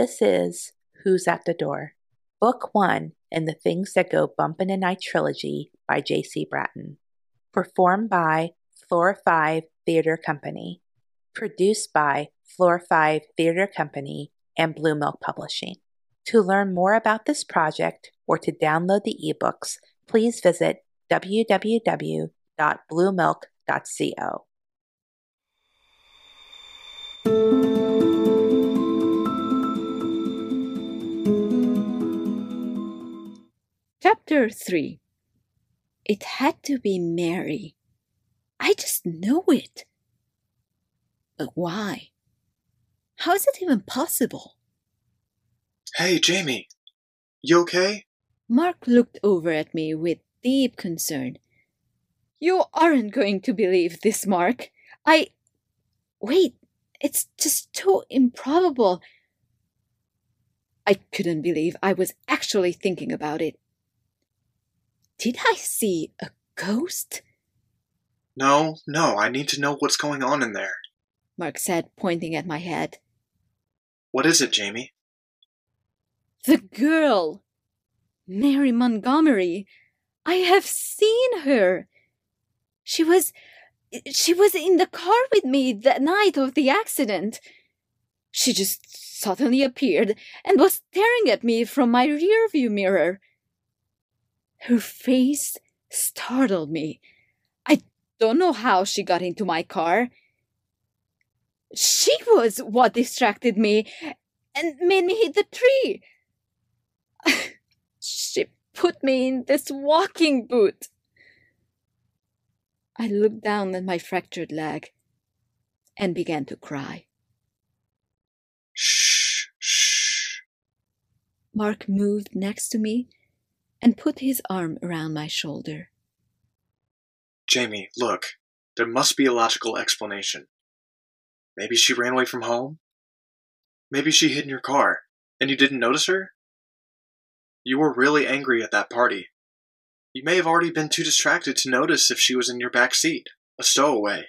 This is Who's at the Door, Book One in the Things That Go Bump in Night trilogy by J.C. Bratton. Performed by Floor 5 Theater Company. Produced by Floor 5 Theater Company and Blue Milk Publishing. To learn more about this project or to download the ebooks, please visit www.bluemilk.co. Chapter 3 It had to be Mary. I just know it. But why? How is it even possible? Hey, Jamie. You okay? Mark looked over at me with deep concern. You aren't going to believe this, Mark. I. Wait, it's just too improbable. I couldn't believe I was actually thinking about it. Did I see a ghost? No, no, I need to know what's going on in there. Mark said, pointing at my head. What is it, Jamie? The girl! Mary Montgomery! I have seen her! She was. She was in the car with me the night of the accident. She just suddenly appeared and was staring at me from my rearview mirror. Her face startled me. I don't know how she got into my car. She was what distracted me and made me hit the tree. she put me in this walking boot. I looked down at my fractured leg and began to cry. Shh, shh. Mark moved next to me and put his arm around my shoulder. Jamie, look. There must be a logical explanation. Maybe she ran away from home? Maybe she hid in your car, and you didn't notice her? You were really angry at that party. You may have already been too distracted to notice if she was in your back seat, a stowaway.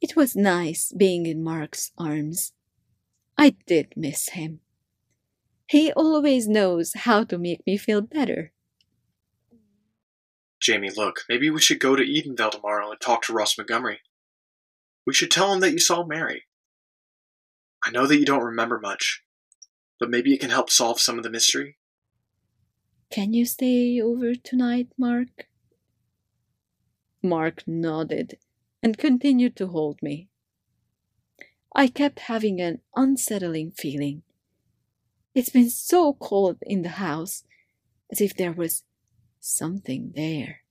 It was nice being in Mark's arms. I did miss him. He always knows how to make me feel better. Jamie, look, maybe we should go to Edenvale tomorrow and talk to Ross Montgomery. We should tell him that you saw Mary. I know that you don't remember much, but maybe it can help solve some of the mystery. Can you stay over tonight, Mark? Mark nodded and continued to hold me. I kept having an unsettling feeling. It's been so cold in the house, as if there was something there.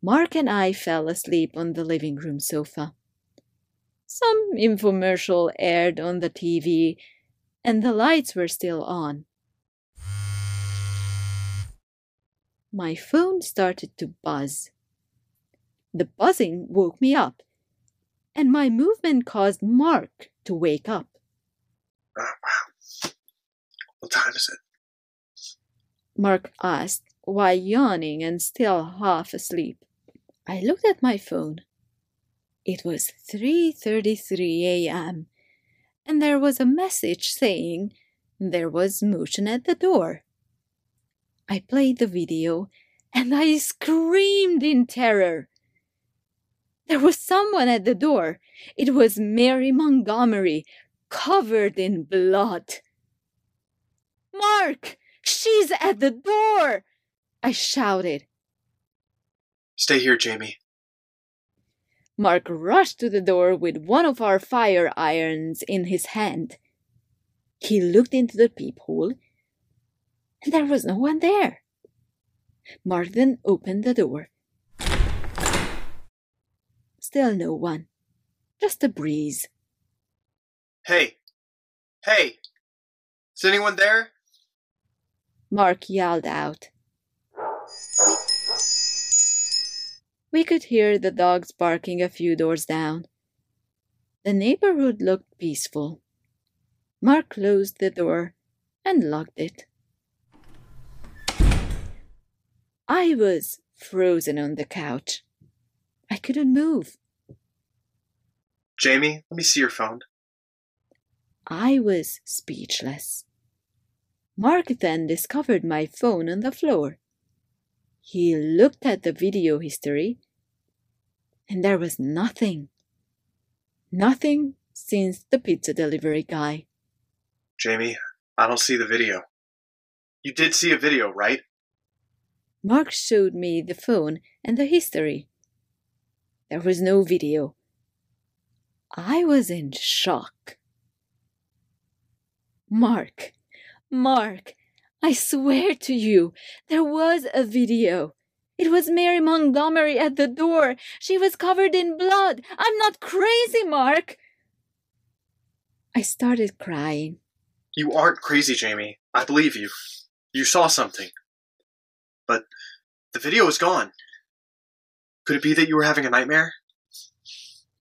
Mark and I fell asleep on the living room sofa. Some infomercial aired on the TV, and the lights were still on. My phone started to buzz. The buzzing woke me up, and my movement caused Mark to wake up. Oh, wow. What time is it? Mark asked while yawning and still half asleep. I looked at my phone. It was 3:33 a.m. and there was a message saying there was motion at the door. I played the video and I screamed in terror. There was someone at the door. It was Mary Montgomery, covered in blood. Mark! She's at the door! I shouted. Stay here, Jamie. Mark rushed to the door with one of our fire irons in his hand. He looked into the peephole, and there was no one there. Mark then opened the door. Still no one, just a breeze. Hey! Hey! Is anyone there? Mark yelled out. We could hear the dogs barking a few doors down. The neighborhood looked peaceful. Mark closed the door and locked it. I was frozen on the couch. I couldn't move. Jamie, let me see your phone. I was speechless. Mark then discovered my phone on the floor. He looked at the video history, and there was nothing. Nothing since the pizza delivery guy. Jamie, I don't see the video. You did see a video, right? Mark showed me the phone and the history. There was no video. I was in shock. Mark, Mark, I swear to you, there was a video. It was Mary Montgomery at the door. She was covered in blood. I'm not crazy, Mark. I started crying. You aren't crazy, Jamie. I believe you. You saw something. But the video is gone. Could it be that you were having a nightmare?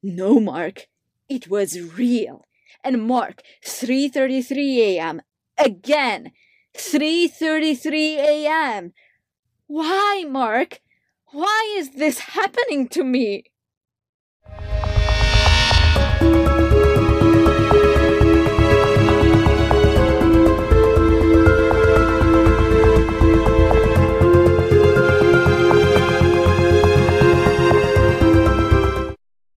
No, Mark. It was real. And Mark, 3:33 a.m. again. 3:33 a.m. Why, Mark? Why is this happening to me?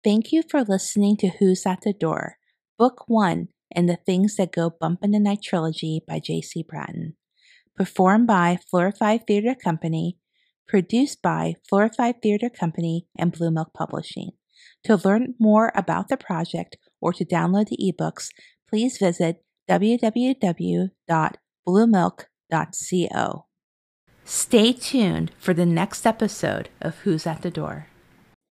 Thank you for listening to Who's at the Door, Book 1 in the Things That Go Bump in the Night trilogy by J.C. Bratton. Performed by Floor 5 Theater Company, produced by Floor 5 Theater Company and Blue Milk Publishing. To learn more about the project or to download the ebooks, please visit www.bluemilk.co. Stay tuned for the next episode of Who's at the Door.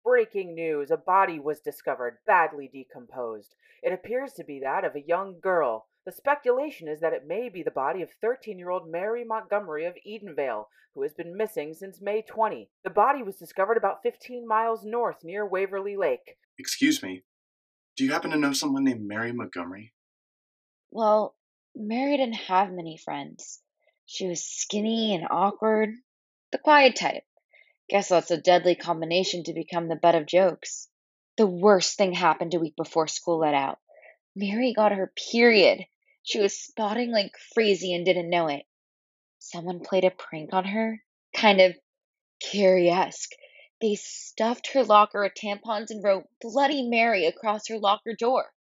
Breaking news a body was discovered, badly decomposed. It appears to be that of a young girl. The speculation is that it may be the body of 13 year old Mary Montgomery of Edenvale, who has been missing since May 20. The body was discovered about 15 miles north near Waverly Lake. Excuse me. Do you happen to know someone named Mary Montgomery? Well, Mary didn't have many friends. She was skinny and awkward, the quiet type. Guess that's a deadly combination to become the butt of jokes. The worst thing happened a week before school let out. Mary got her period. She was spotting like crazy and didn't know it. Someone played a prank on her, kind of Carrie esque. They stuffed her locker with tampons and wrote Bloody Mary across her locker door.